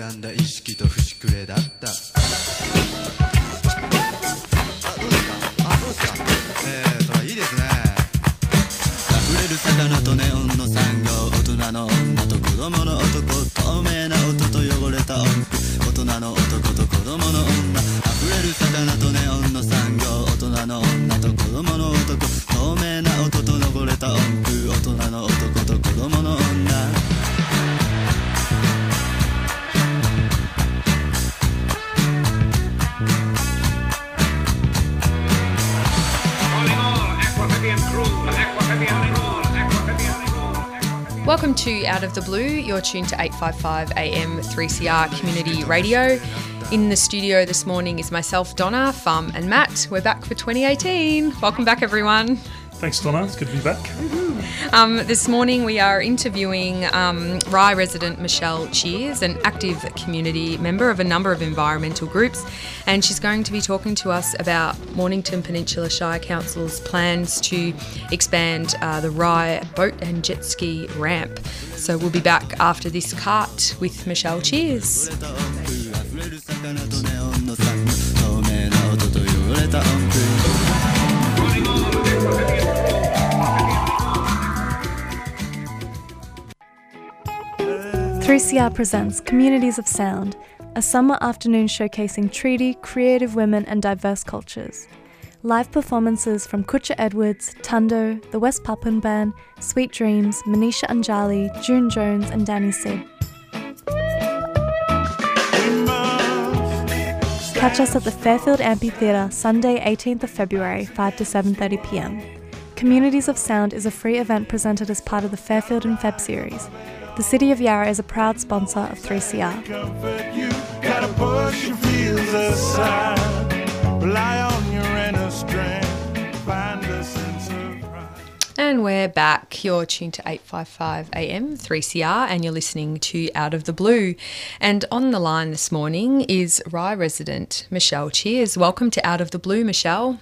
歪んだ意識と節くれだった。Welcome to Out of the Blue. You're tuned to 855 AM 3CR Community Radio. In the studio this morning is myself, Donna, Fum, and Matt. We're back for 2018. Welcome back, everyone. Thanks, Donna. It's good to be back. Mm-hmm. Um, this morning we are interviewing um, Rye resident Michelle Cheers, an active community member of a number of environmental groups, and she's going to be talking to us about Mornington Peninsula Shire Council's plans to expand uh, the Rye boat and jet ski ramp. So we'll be back after this cart with Michelle Cheers. 3CR presents Communities of Sound, a summer afternoon showcasing treaty, creative women, and diverse cultures. Live performances from Kutcha Edwards, Tundo, the West Papuan Band, Sweet Dreams, Manisha Anjali, June Jones, and Danny Sid. Catch us at the Fairfield Amphitheatre Sunday, 18th of February, 5 to 7:30 p.m. Communities of Sound is a free event presented as part of the Fairfield and Feb series. The City of Yarra is a proud sponsor of 3CR. comfort you. Gotta push your fears aside. Rely on your inner strength. Find a sense of pride. And we're back. You're tuned to 855 AM 3CR and you're listening to Out of the Blue. And on the line this morning is Rye resident Michelle Cheers. Welcome to Out of the Blue, Michelle.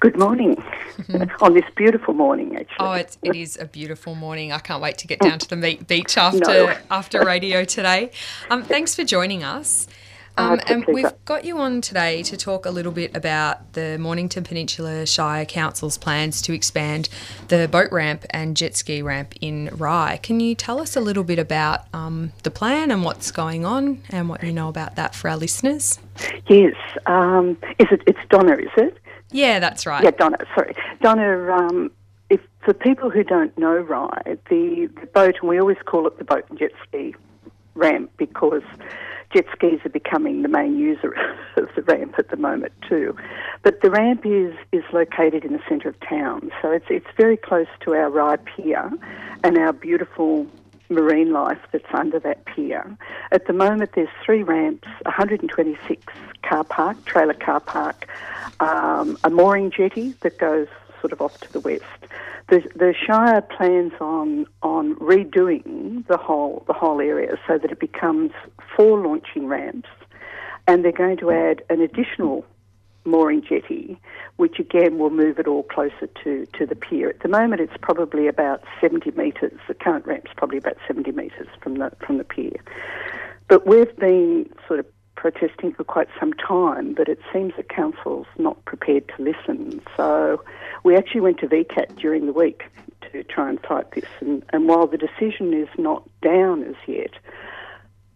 Good morning. On this beautiful morning, actually. Oh, it's, it is a beautiful morning. I can't wait to get down to the meat beach after No. after radio today. Um, thanks for joining us. Oh, Um, and we've got you on today to talk a little bit about the Mornington Peninsula Shire Council's plans to expand the boat ramp and jet ski ramp in Rye. Can you tell us a little bit about um, the plan and what's going on and what you know about that for our listeners? Yes. Um, is it? It's Donna, is it? Yeah, that's right. Yeah, Donna. Sorry, Donna. Um, if for people who don't know Rye, the, the boat, and we always call it the boat and jet ski ramp because jet skis are becoming the main user of the ramp at the moment too. But the ramp is is located in the centre of town, so it's it's very close to our Rye Pier and our beautiful marine life that's under that pier. At the moment, there's three ramps, 126 car park, trailer car park, um, a mooring jetty that goes sort of off to the west. The, the Shire plans on on redoing the whole the whole area so that it becomes four launching ramps, and they're going to add an additional mooring jetty, which again will move it all closer to, to the pier. At the moment, it's probably about 70 metres. The current ramp's probably about 70 metres from the from the pier. But we've been sort of protesting for quite some time, but it seems the council's not prepared to listen. So we actually went to VCAT during the week to try and fight this. And, and while the decision is not down as yet,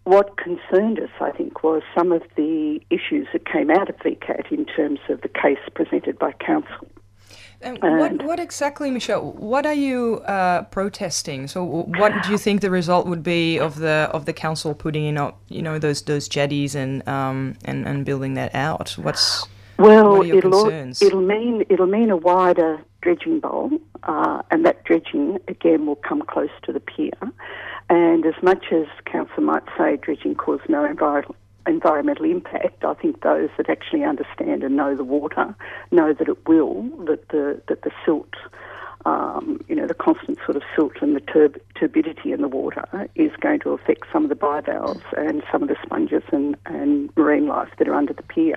what concerned us, I think, was some of the issues that came out of VCAT in terms of the case presented by council. And what, what exactly, Michelle? What are you uh, protesting? So, what do you think the result would be of the of the council putting in, you know, those those jetties and um and, and building that out? What's Well, What it'll concerns? it'll mean it'll mean a wider dredging bowl uh, and that dredging again will come close to the pier. And as much as council might say dredging caused no envir- environmental impact, I think those that actually understand and know the water know that it will, that the that the silt. Um, you know, the constant sort of silt and the turb- turbidity in the water is going to affect some of the bivalves and some of the sponges and, and marine life that are under the pier.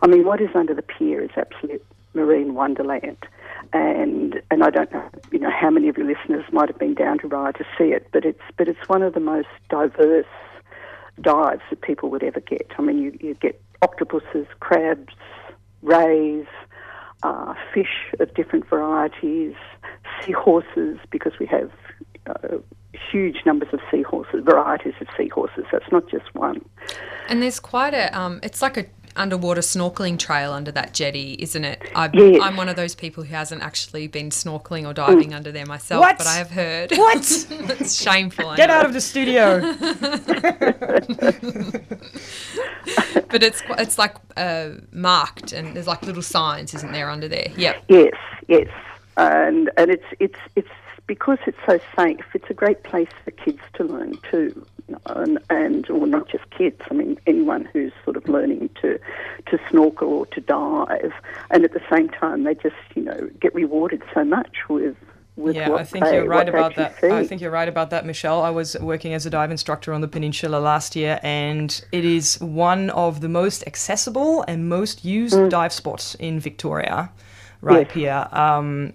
I mean, what is under the pier is absolute marine wonderland. And and I don't know, you know, how many of your listeners might have been down to Rye to see it, but it's but it's one of the most diverse dives that people would ever get. I mean, you, you get octopuses, crabs, rays, uh, fish of different varieties, seahorses, because we have uh, huge numbers of seahorses, varieties of seahorses. That's not just one. And there's quite a, um, it's like a underwater snorkeling trail under that jetty, isn't it? i Yes. I'm one of those people who hasn't actually been snorkeling or diving under there myself, What? but I have heard. What? it's shameful. Get out of the studio. But it's it's like uh, marked, and there's like little signs, isn't there, under there? Yep. Yes, yes, and and it's it's it's because it's so safe. It's a great place for kids to learn too, you know, and and or not just kids. I mean, anyone who's sort of learning to to snorkel or to dive, and at the same time they just you know get rewarded so much with. With yeah, I think they, you're right about that. actually I think you're right about that, Michelle. I was working as a dive instructor on the peninsula last year, and it is one of the most accessible and most used Mm. dive spots in Victoria, right here. Um,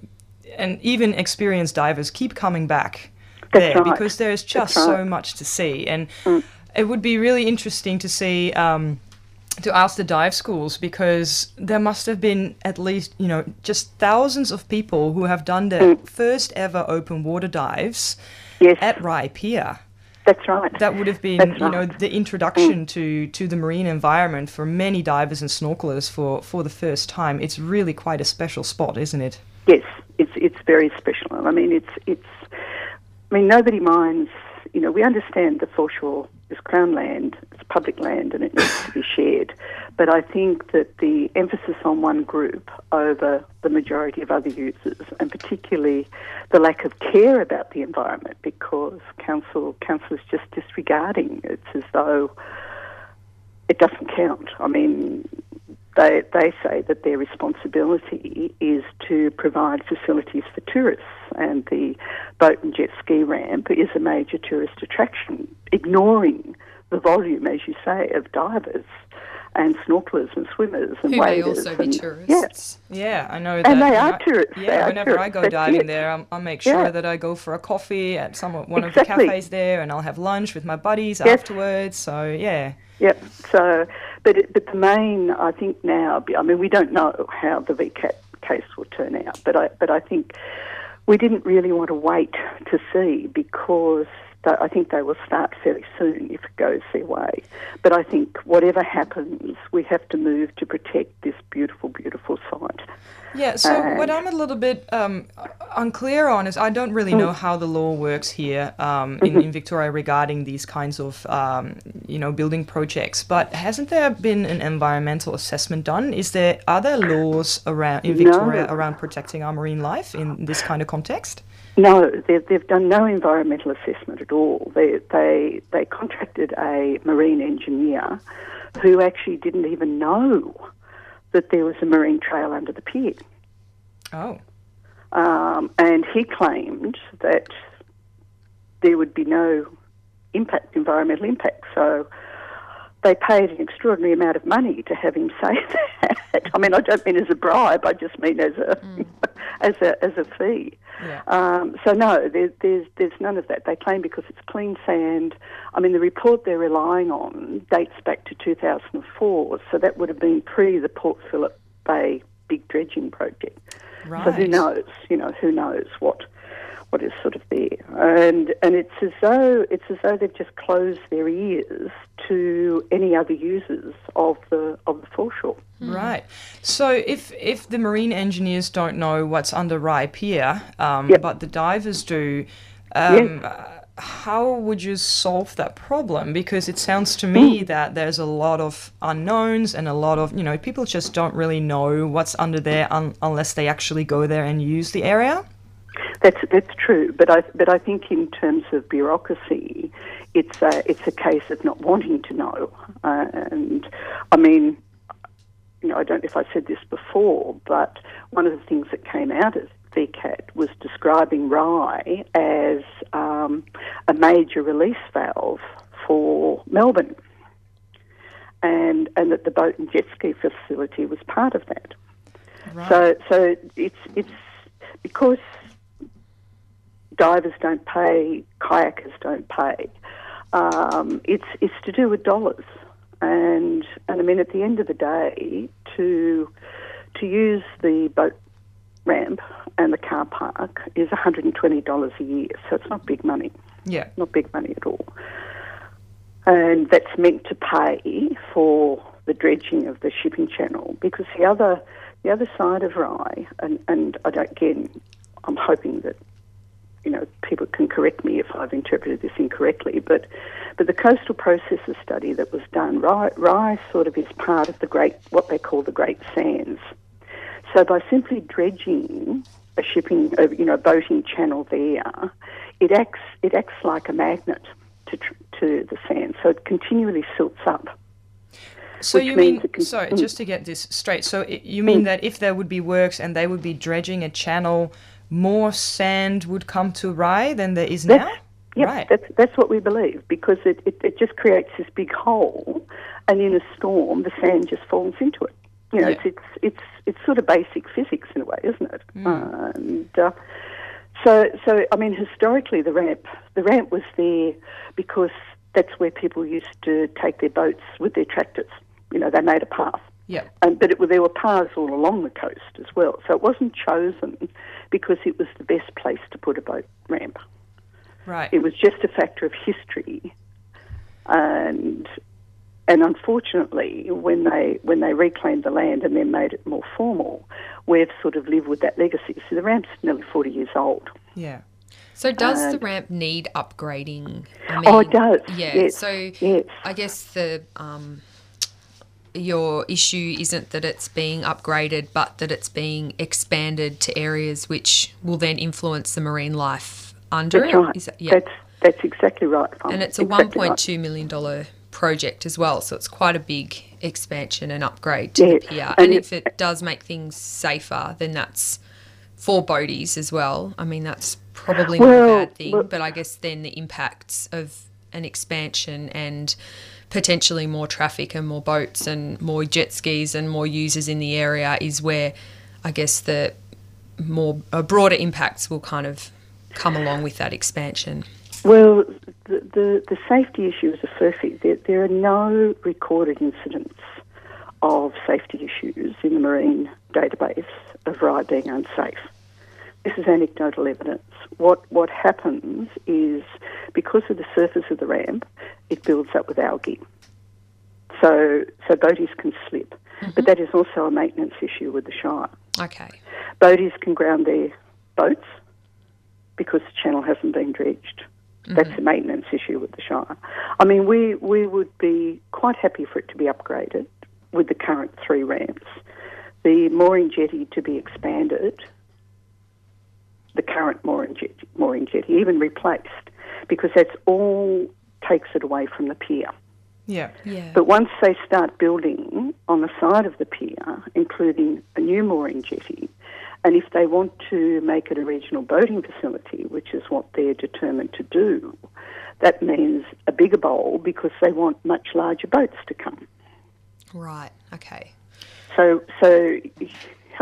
and even experienced divers keep coming back That's there right. because there is just That's so. Mm. much to see, and it would be really interesting to see. Um, to ask the dive schools because there must have been at least you know just thousands of people who have done their first ever open water dives Mm. Yes. at Rye Pier. That's right. That would have been That's you know right. Mm. the introduction to to the marine environment for many divers and snorkelers for for the first time. It's really quite a special spot, isn't it? Yes, it's it's very special. I mean, it's it's. I mean, nobody minds. You know, we understand the foreshore is crown land, it's public land, and it needs to be shared. But I think that the emphasis on one group over the majority of other users, and particularly the lack of care about the environment, because council council is just disregarding. It's as though it doesn't count. I mean, they they say that their responsibility is to provide facilities for tourists, and the boat and jet ski ramp is a major tourist attraction, ignoring the volume, as you say, of divers and snorkelers and swimmers and Who may waders. also be and, tourists. Yeah, I know. that. And they are I- tourists, Yeah, are whenever I go diving it. there, I'm, I'll make sure Yeah. that I go for a coffee at some one of the cafes there, and I'll have lunch with my buddies Yes. afterwards. So yeah. Yep. So, but it, but the main, I think now, I mean, we don't know how the VCAT case will turn out, but I but I think we didn't really want to wait to see because I think they will start fairly soon if it goes their way. But I think whatever happens, we have to move to protect this beautiful, beautiful site. Yeah, so what I'm a little bit um, unclear on is I don't really know how the law works here um, in, in Victoria regarding these kinds of um, you know building projects. But hasn't there been an environmental assessment done? Is there other laws around in No. Victoria around protecting our marine life in this kind of context? No, they've, they've done no environmental assessment at all. They, they, they contracted a marine engineer who actually didn't even know that there was a marine trail under the pier. Oh, Um, and he claimed that there would be no impact, environmental impact. So they paid an extraordinary amount of money to have him say that. I mean, I don't mean as a bribe. I just mean as a as a as a fee. Yeah. Um, so no, there, there's there's none of that. They claim because it's clean sand. I mean, the report they're relying on dates back to 2004, so that would have been pre the Port Phillip Bay big dredging project. right. So who knows? You know, who knows what what is sort of there? And and it's as though it's as though they've just closed their ears to any other users of the of the foreshore. Right. So if if the marine engineers don't know what's under Rye Pier, um, Yep. but the divers do, um, uh, how would you solve that problem? Because it sounds to me that there's a lot of unknowns and a lot of you know people just don't really know what's under there un- unless they actually go there and use the area. That's that's true, but I but I think in terms of bureaucracy, it's a it's a case of not wanting to know. Uh, and I mean, you know, I don't know if I said this before, but one of the things that came out of VCAT was describing Rye as um, a major release valve for Melbourne, and and that the boat and jet ski facility was part of that. Right. So so it's it's because divers don't pay, kayakers don't pay. Um, it's it's to do with dollars, and and I mean at the end of the day, to to use the boat ramp and the car park is one hundred and twenty dollars a year, so it's not big money, yeah. not big money at all, and that's meant to pay for the dredging of the shipping channel. Because the other the other side of Rye, and and I don't again, I'm hoping that you know, people can correct me if I've interpreted this incorrectly, but but the coastal processes study that was done, Rye, Rye sort of is part of the great, what they call the Great Sands. So by simply dredging a shipping, uh, you know, boating channel there, it acts it acts like a magnet to to the sand, so it continually silts up. So which you mean, can- sorry, Mm. just to get this straight. So you mean Mm. that if there would be works and they would be dredging a channel, more sand would come to Rye than there is now? That's, yep, Right. that's that's what we believe because it, it, it just creates this big hole, and in a storm, the sand just falls into it. You know, Yeah. it's, it's it's it's sort of basic physics in a way, isn't it? Mm. And uh, so so I mean, historically, the ramp the ramp was there because that's where people used to take their boats with their tractors. You know, they made a path. Yeah. And, but it, there were paths all along the coast as well. So it wasn't chosen because it was the best place to put a boat ramp. Right. It was just a factor of history, and and unfortunately, when they when they reclaimed the land and then made it more formal, we've sort of lived with that legacy. So the ramp's nearly forty years old. Yeah. So does the ramp need upgrading? I mean, Oh, it does. Yeah. Yes. So Yes. I guess the um, your issue isn't that it's being upgraded, but that it's being expanded to areas which will then influence the marine life under That's it. right. Is that- yeah. That's that's exactly right. And it's a Exactly one point right. two million dollar project as well, so it's quite a big expansion and upgrade to Yes, the pier. and And if it does make things safer, then that's for boaties as well. I mean, that's probably not a bad thing, well- but I guess then the impacts of an expansion and potentially more traffic and more boats and more jet skis and more users in the area is where I guess the more uh, broader impacts will kind of come along with that expansion. Well, the, the, the safety issues are thing. There, there are no recorded incidents of safety issues in the marine database of Rye being unsafe. This is anecdotal evidence. What what happens is because of the surface of the ramp, it builds up with algae. So so boaties can slip. But mm-hmm. that is also a maintenance issue with the Shire. Okay. Boaties can ground their boats because the channel hasn't been dredged. That's mm-hmm. a maintenance issue with the Shire. I mean, we, we would be quite happy for it to be upgraded with the current three ramps. The mooring jetty to be expanded, the current mooring jetty, mooring jetty even replaced, because that's all takes it away from the pier. Yeah. Yeah. But once they start building on the side of the pier, including a new mooring jetty, and if they want to make it a regional boating facility, which is what they're determined to do, that means a bigger bowl because they want much larger boats to come. Right. Okay. So, so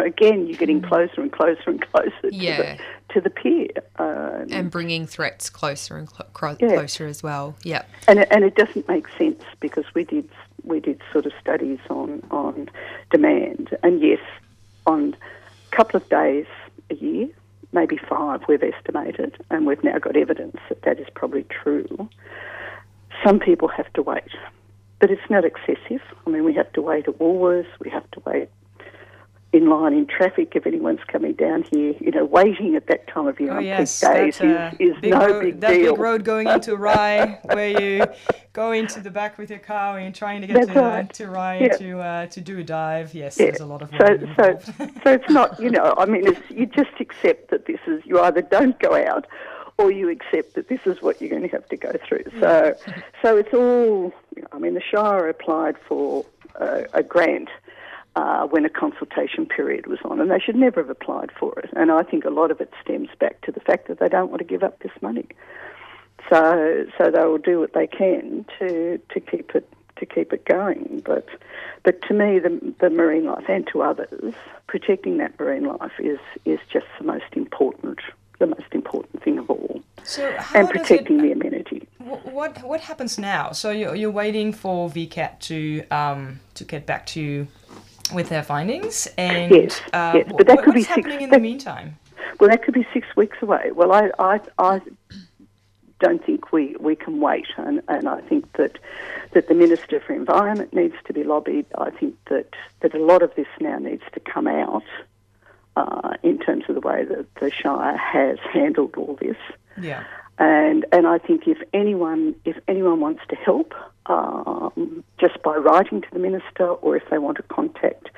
again, you're getting closer and closer and closer Yeah. to, the, to the pier. Um, And bringing threats closer and clo- cro- Yeah. closer as well. Yep. and it, and it doesn't make sense because we did we did sort of studies on on demand, and yes, on a couple of days a year, maybe five, we've estimated, and we've now got evidence that that is probably true. Some people have to wait, but it's not excessive. I mean, we have to wait at Woolworths, we have to wait in line in traffic if anyone's coming down here. You know, waiting at that time of year Oh on yes, peak days that, uh, is, is big no road, big that deal. big road going into Rye, where you go into the back with your car and trying to get That's to, uh, right. to Rye Yeah. to uh, to do a dive. Yes, Yeah. there's a lot of so, so, so it's not, you know, I mean, it's, you just accept that this is, you either don't go out or you accept that this is what you're going to have to go through. So, so it's all, you know, I mean, the Shire applied for a, a grant uh, when a consultation period was on, and they should never have applied for it. And I think a lot of it stems back to the fact that they don't want to give up this money. So, so they will do what they can to to keep it to keep it going. But, but to me, the the marine life and to others, protecting that marine life is is just the most important the most important thing of all, So and does it, protecting the amenity. what what happens now? So you're, you're waiting for VCAT to um, to get back to you with their findings, and Yes, uh, yes, but that wh- could be what's six- happening in the meantime? Well, that could be six weeks away. Well, I, I, I don't think we, we can wait, and, and I think that that the Minister for Environment needs to be lobbied. I think that, that a lot of this now needs to come out uh, in terms of the way that the Shire has handled all this. Yeah. And and I think if anyone if anyone wants to help, um, just by writing to the minister, or if they want to contact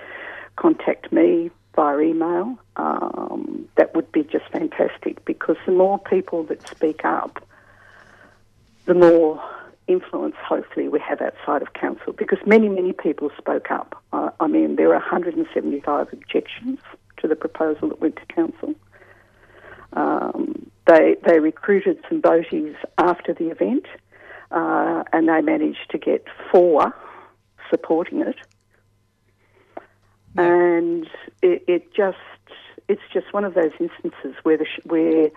contact me via email, um, that would be just fantastic. Because the more people that speak up, the more influence hopefully we have outside of council. Because many many people spoke up. Uh, I mean, there are 175 objections to the proposal that went to council. Um, they they recruited some boaties after the event, uh, and they managed to get four supporting it. And it, it just it's just one of those instances where the where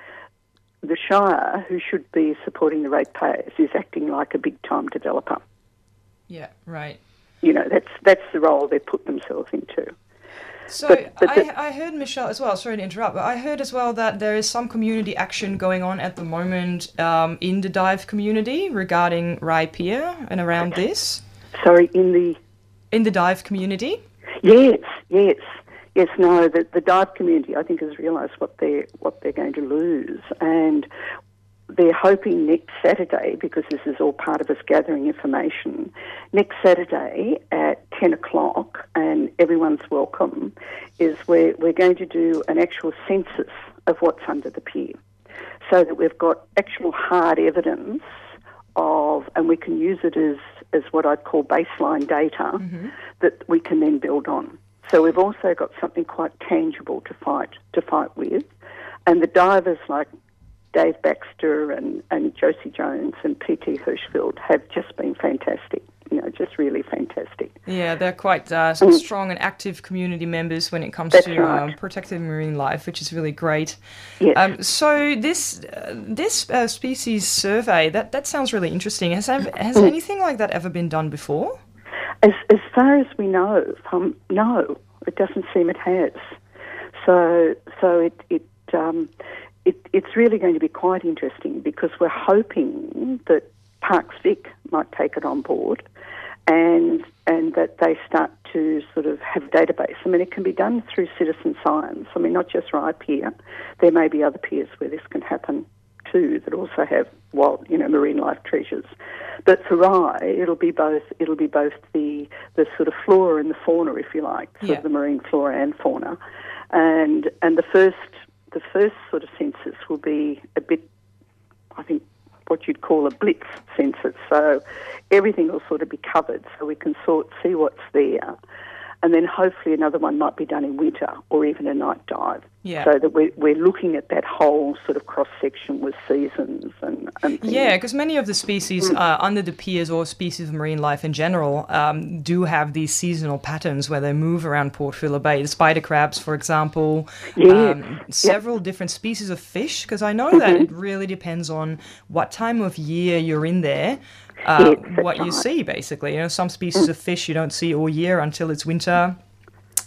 the Shire, who should be supporting the ratepayers, is acting like a big time developer. Yeah. Right. You know, that's that's the role they put themselves into. So But- but I, I heard Michelle as well. Sorry to interrupt, but I heard as well that there is some community action going on at the moment um, in the dive community regarding Rye Pier and around this. Sorry, in the In the dive community. Yes, yes, yes. No, the, the dive community, I think, has realised what they're what they're going to lose, and they're hoping next Saturday, because this is all part of us gathering information. Next Saturday at ten o'clock, and everyone's welcome. Is we're we're going to do an actual census of what's under the pier, so that we've got actual hard evidence of, and we can use it as, as what I'd call baseline data mm-hmm. that we can then build on. So we've also got something quite tangible to fight to fight with, and the divers like Dave Baxter and, and Josie Jones and PT Hirschfield have just been fantastic. You know, just really fantastic. Yeah, they're quite uh, some strong and active community members when it comes Mm. To right. um, protecting marine life, which is really great. Yes. Um, so this uh, this uh, species survey that that sounds really interesting. Has has Mm. anything like that ever been done before? As as far as we know, um, no, it doesn't seem it has. So so it it um, it it's really going to be quite interesting because we're hoping that Parks Vic might take it on board, and and that they start to sort of have a database. I mean, it can be done through citizen science. I mean, not just Rye Pier. There may be other piers where this can happen too that also have wild, you know, marine life treasures. But for Rye, it'll be both. It'll be both the the sort of flora and the fauna, if you like, sort Yeah. of the marine flora and fauna, and and the first the first sort of census will be a bit, I think, what you'd call a blitz census. So everything will sort of be covered, so we can sort see what's there, and then hopefully another one might be done in winter or even a night dive. Yeah. So that we're, we're looking at that whole sort of cross section with seasons and, and things. Yeah, because many of the species uh, under the piers or species of marine life in general um, do have these seasonal patterns where they move around Port Phillip Bay. The spider crabs, for example, Yeah. um, several different species of fish. Because I know that Mm-hmm. it really depends on what time of year you're in there. Uh, what you see, basically, you know, some species of fish you don't see all year until it's winter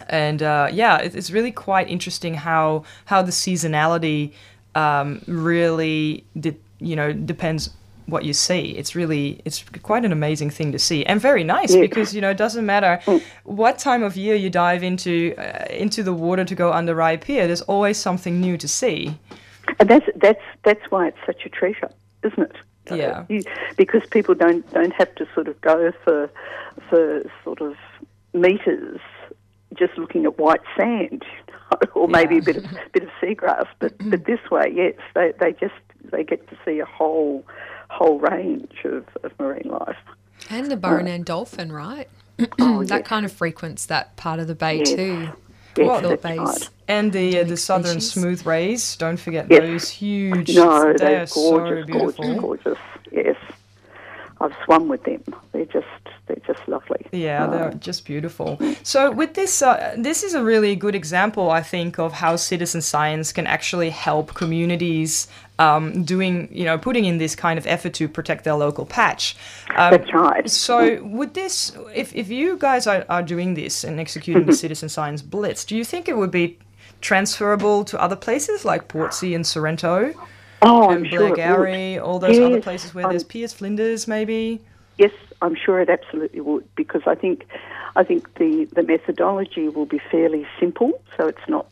and uh, yeah, it's really quite interesting how how the seasonality um, really de- you know depends what you see. It's really it's quite an amazing thing to see and very nice because you know it doesn't matter what time of year you dive into uh, into the water to go under Rye Pier. There's always something new to see. And that's that's that's why it's such a treasure, isn't it? Uh, Yeah. you, because people don't don't have to sort of go for for sort of meters just looking at white sand, you know, or maybe a bit of bit of seagrass. But but this way, yes, they they just they get to see a whole whole range of, of marine life. And the Burrunan dolphin, right? Oh, that yes. kind of frequents that part of the bay Yes. too. Yes, Well, Phillip that's Bays. right. And the uh, the southern species. smooth rays. Don't forget Yes. those huge. No, they they're are so gorgeous, beautiful. gorgeous, gorgeous. Yes, I've swum with them. They're just they're just lovely. Yeah, they're just beautiful. So with this, uh, this is a really good example, I think, of how citizen science can actually help communities um, doing, you know, putting in this kind of effort to protect their local patch. Um, That's right. So would this, if, if you guys are, are doing this and executing the citizen science blitz, do you think it would be transferable to other places like Portsea and Sorrento oh, I'm and sure would. Blairgowrie, all those other places where um, there's Piers Flinders, maybe? Yes, I'm sure it absolutely would because I think I think the, the methodology will be fairly simple, so it's not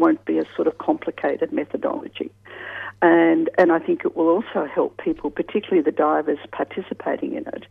won't be a sort of complicated methodology. And and I think it will also help people, particularly the divers participating in it,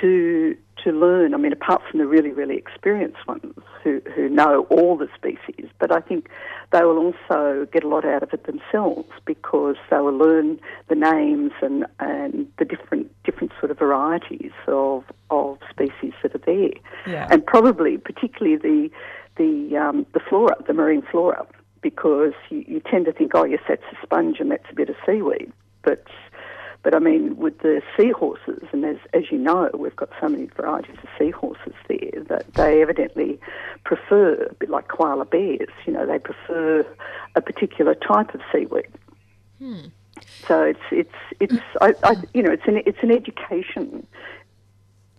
to to learn. I mean, apart from the really, really experienced ones who, who know all the species, but I think they will also get a lot out of it themselves because they will learn the names and, and the different different sort of varieties of of species that are there, Yeah. and probably particularly the the um, the flora, the marine flora, because you, you tend to think, oh yes, that's a sponge and that's a bit of seaweed, but but I mean, with the seahorses, and as, as you know, we've got so many varieties of seahorses there that they evidently prefer, a bit like koala bears, you know, they prefer a particular type of seaweed. Hmm. So it's it's it's I, I, you know it's an it's an education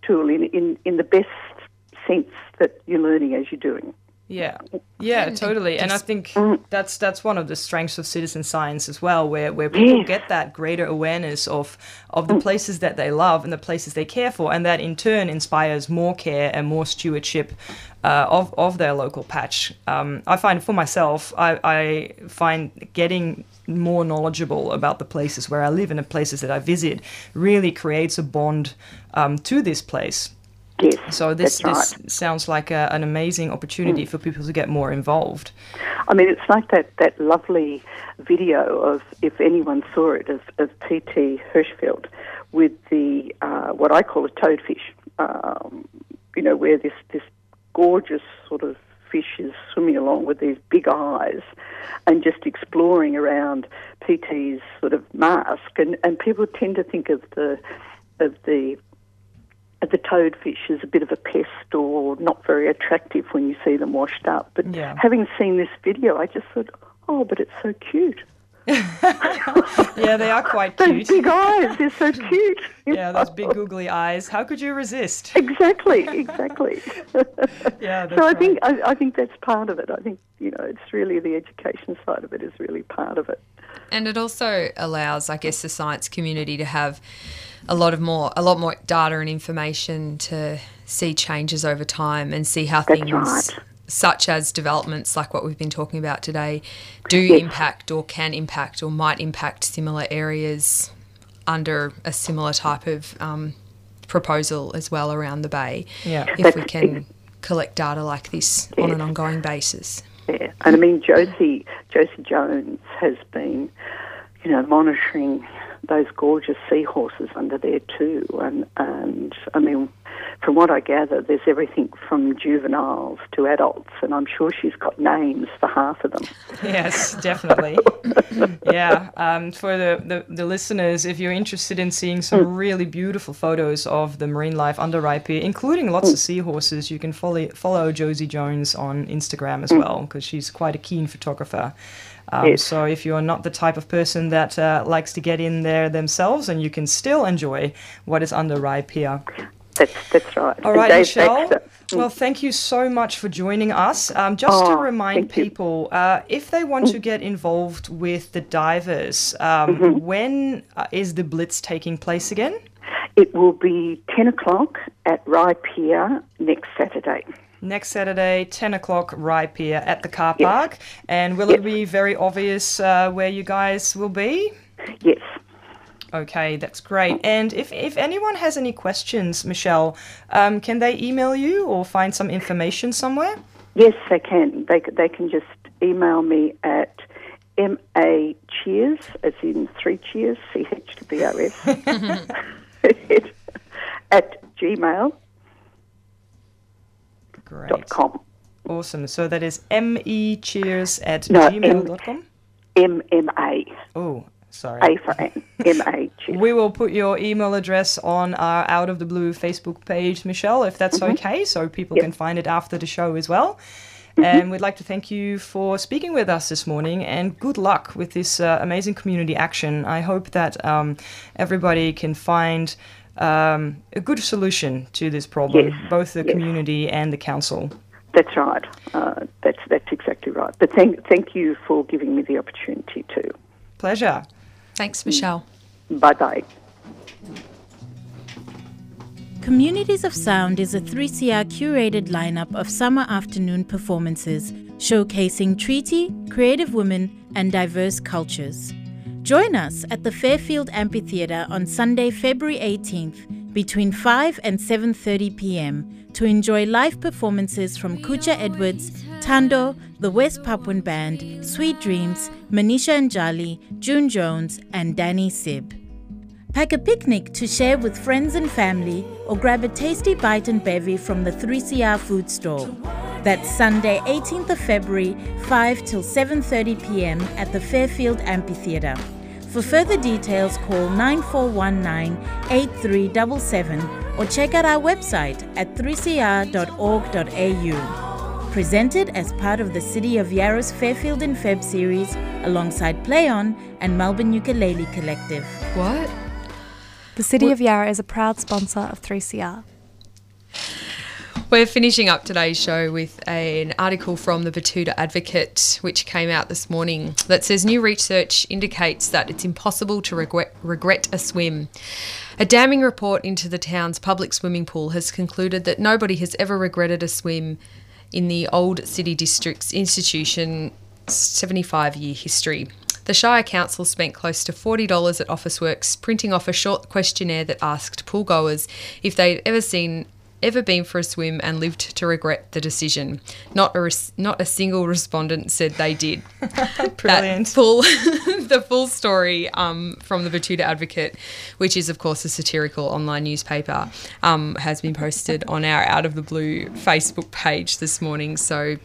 tool in in in the best sense that you're learning as you're doing. Yeah, yeah, totally. And I think that's that's one of the strengths of citizen science as well, where where people get that greater awareness of of the places that they love and the places they care for, and that in turn inspires more care and more stewardship uh, of of their local patch. Um, I find for myself, I, I find getting more knowledgeable about the places where I live and the places that I visit really creates a bond um, to this place. Yes, So this this right. sounds like a, an amazing opportunity for people to get more involved. I mean, it's like that, that lovely video of, if anyone saw it, of, of P.T. Hirschfield with the, uh, what I call a toadfish, um, you know, where this, this gorgeous sort of fish is swimming along with these big eyes and just exploring around P.T.'s sort of mask. And, and people tend to think of the, of the Uh, the toadfish is a bit of a pest or not very attractive when you see them washed up. But Yeah. having seen this video, I just thought, oh, but it's so cute. Yeah, they are quite cute. Those cute. big eyes, they're so cute. Yeah, those big googly eyes. How could you resist? Exactly, exactly. Yeah, that's so I right. think I, I think that's part of it. I think you know it's really the education side of it is really part of it. And it also allows, I guess, the science community to have a lot of more, a lot more data and information to see changes over time and see how That's things, right. such as developments like what we've been talking about today, do Yes. impact or can impact or might impact similar areas under a similar type of um, proposal as well around the bay. Yeah. If we That's can collect data like this on an ongoing basis. Yeah, and I mean Josie Josie Jones has been, you know, monitoring those gorgeous seahorses under there too, and and I mean, from what I gather, there's everything from juveniles to adults, and I'm sure she's got names for half of them. Yes, definitely. yeah. Um, for the, the, the listeners, if you're interested in seeing some hmm. really beautiful photos of the marine life under Rye Pier, including lots of hmm. seahorses, you can follow, follow Josie Jones on Instagram as hmm. well, because she's quite a keen photographer. Um, Yes. So if you're not the type of person that uh, likes to get in there themselves, and you can still enjoy what is under Rye Pier, That's that's right. All right, Michelle. Mm. Well, thank you so much for joining us. Um, just to Oh, remind people, uh, if they want to get involved with the divers, um, Mm-hmm. when uh, is the blitz taking place again? It will be ten o'clock at Rye Pier next Saturday. Next Saturday, 10 o'clock, right here at the car Yes. park. And will it be very obvious uh, where you guys will be? Yes. Okay, that's great. And if, if anyone has any questions, Michelle, um, can they email you or find some information somewhere? Yes, they can. They, they can just email me at ma cheers, as in three cheers, C H to B O S, at gmail Great. com. Awesome. So that is mecheers at No, gmail.com. M M A. Oh, sorry. A for Anne. M A. We will put your email address on our Out of the Blue Facebook page, Michelle, if that's okay, so people Yep. can find it after the show as well. And we'd like to thank you for speaking with us this morning and good luck with this uh, amazing community action. I hope that um, everybody can find um, a good solution to this problem, Yes, both the yes. community and the council. That's right. Uh, that's that's exactly right. But thank thank you for giving me the opportunity to. Pleasure. Thanks, Michelle. Bye bye. Communities of Sound is a 3CR curated lineup of summer afternoon performances showcasing treaty, creative women, and diverse cultures. Join us at the Fairfield Amphitheatre on Sunday, February 18th between 5 and 7:30 p.m. to enjoy live performances from Kutcha Edwards, Tando, the West Papuan Band, Sweet Dreams, Manisha Anjali, June Jones, and Danny Sib. Pack a picnic to share with friends and family or grab a tasty bite and bevy from the 3CR food store. That's Sunday 18th of February 5 till 7:30 p.m. at the Fairfield Amphitheatre. For further details call 9419-8377 or check out our website at 3cr.org.au. Presented as part of the City of Yarra's Fairfield in Feb series alongside Play On and Melbourne Ukulele Collective. What? The City of Yarra is a proud sponsor of 3CR. We're finishing up today's show with an article from the Betoota Advocate, which came out this morning, that says new research indicates that it's impossible to regret, regret a swim. A damning report into the town's public swimming pool has concluded that nobody has ever regretted a swim in the old city district's institution 75 year history. The Shire Council spent close to $40 at Officeworks printing off a short questionnaire that asked pool goers if they'd ever seen ever been for a swim and lived to regret the decision. Not a res- not a single respondent said they did. Brilliant. Full the full story um, from the Betoota Advocate, which is of course a satirical online newspaper, um, has been posted on our Out of the Blue Facebook page this morning. So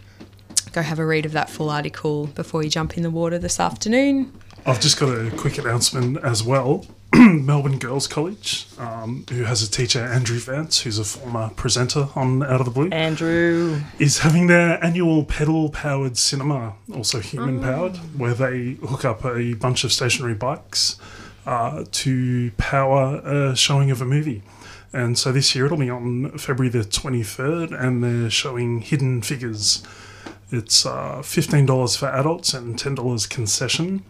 go have a read of that full article before you jump in the water this afternoon. I've just got a quick announcement as well. Melbourne Girls College, um, who has a teacher, Andrew Vance, who's a former presenter on Out of the Blue, Andrew. is having their annual pedal powered cinema, also human powered, where they hook up a bunch of stationary bikes uh, to power a showing of a movie. And so this year it'll be on February the 23rd, and they're showing Hidden Figures. It's uh, $15 for adults and $10 concession.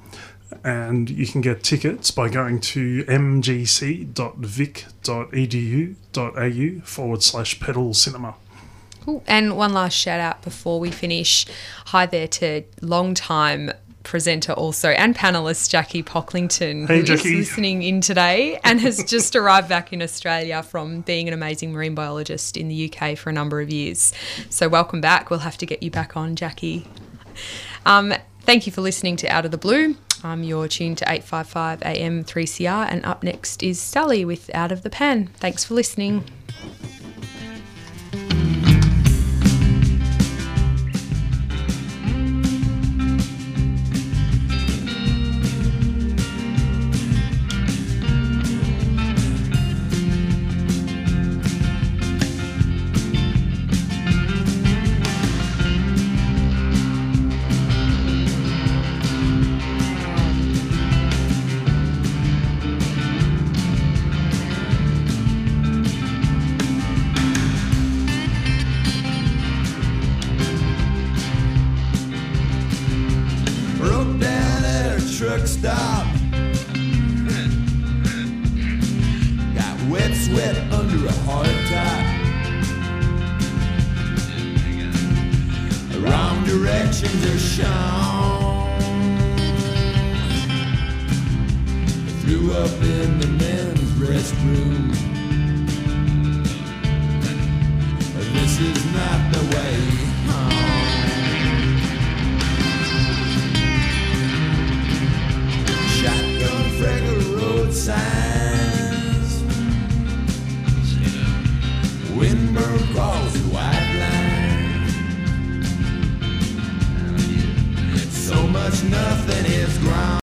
And you can get tickets by going to mgc.vic.edu.au forward slash pedal cinema. Cool. And one last shout out before we finish. Hi there to long time presenter also and panelist Jackie Pocklington, Hey, who is Jackie. listening in today and has just arrived back in Australia from being an amazing marine biologist in the UK for a number of years. So welcome back. We'll have to get you back on, Jackie. Um, thank you for listening to Out of the Blue. Um, you're tuned to 855 AM 3CR, and up next is Sally with Out of the Pan. Thanks for listening.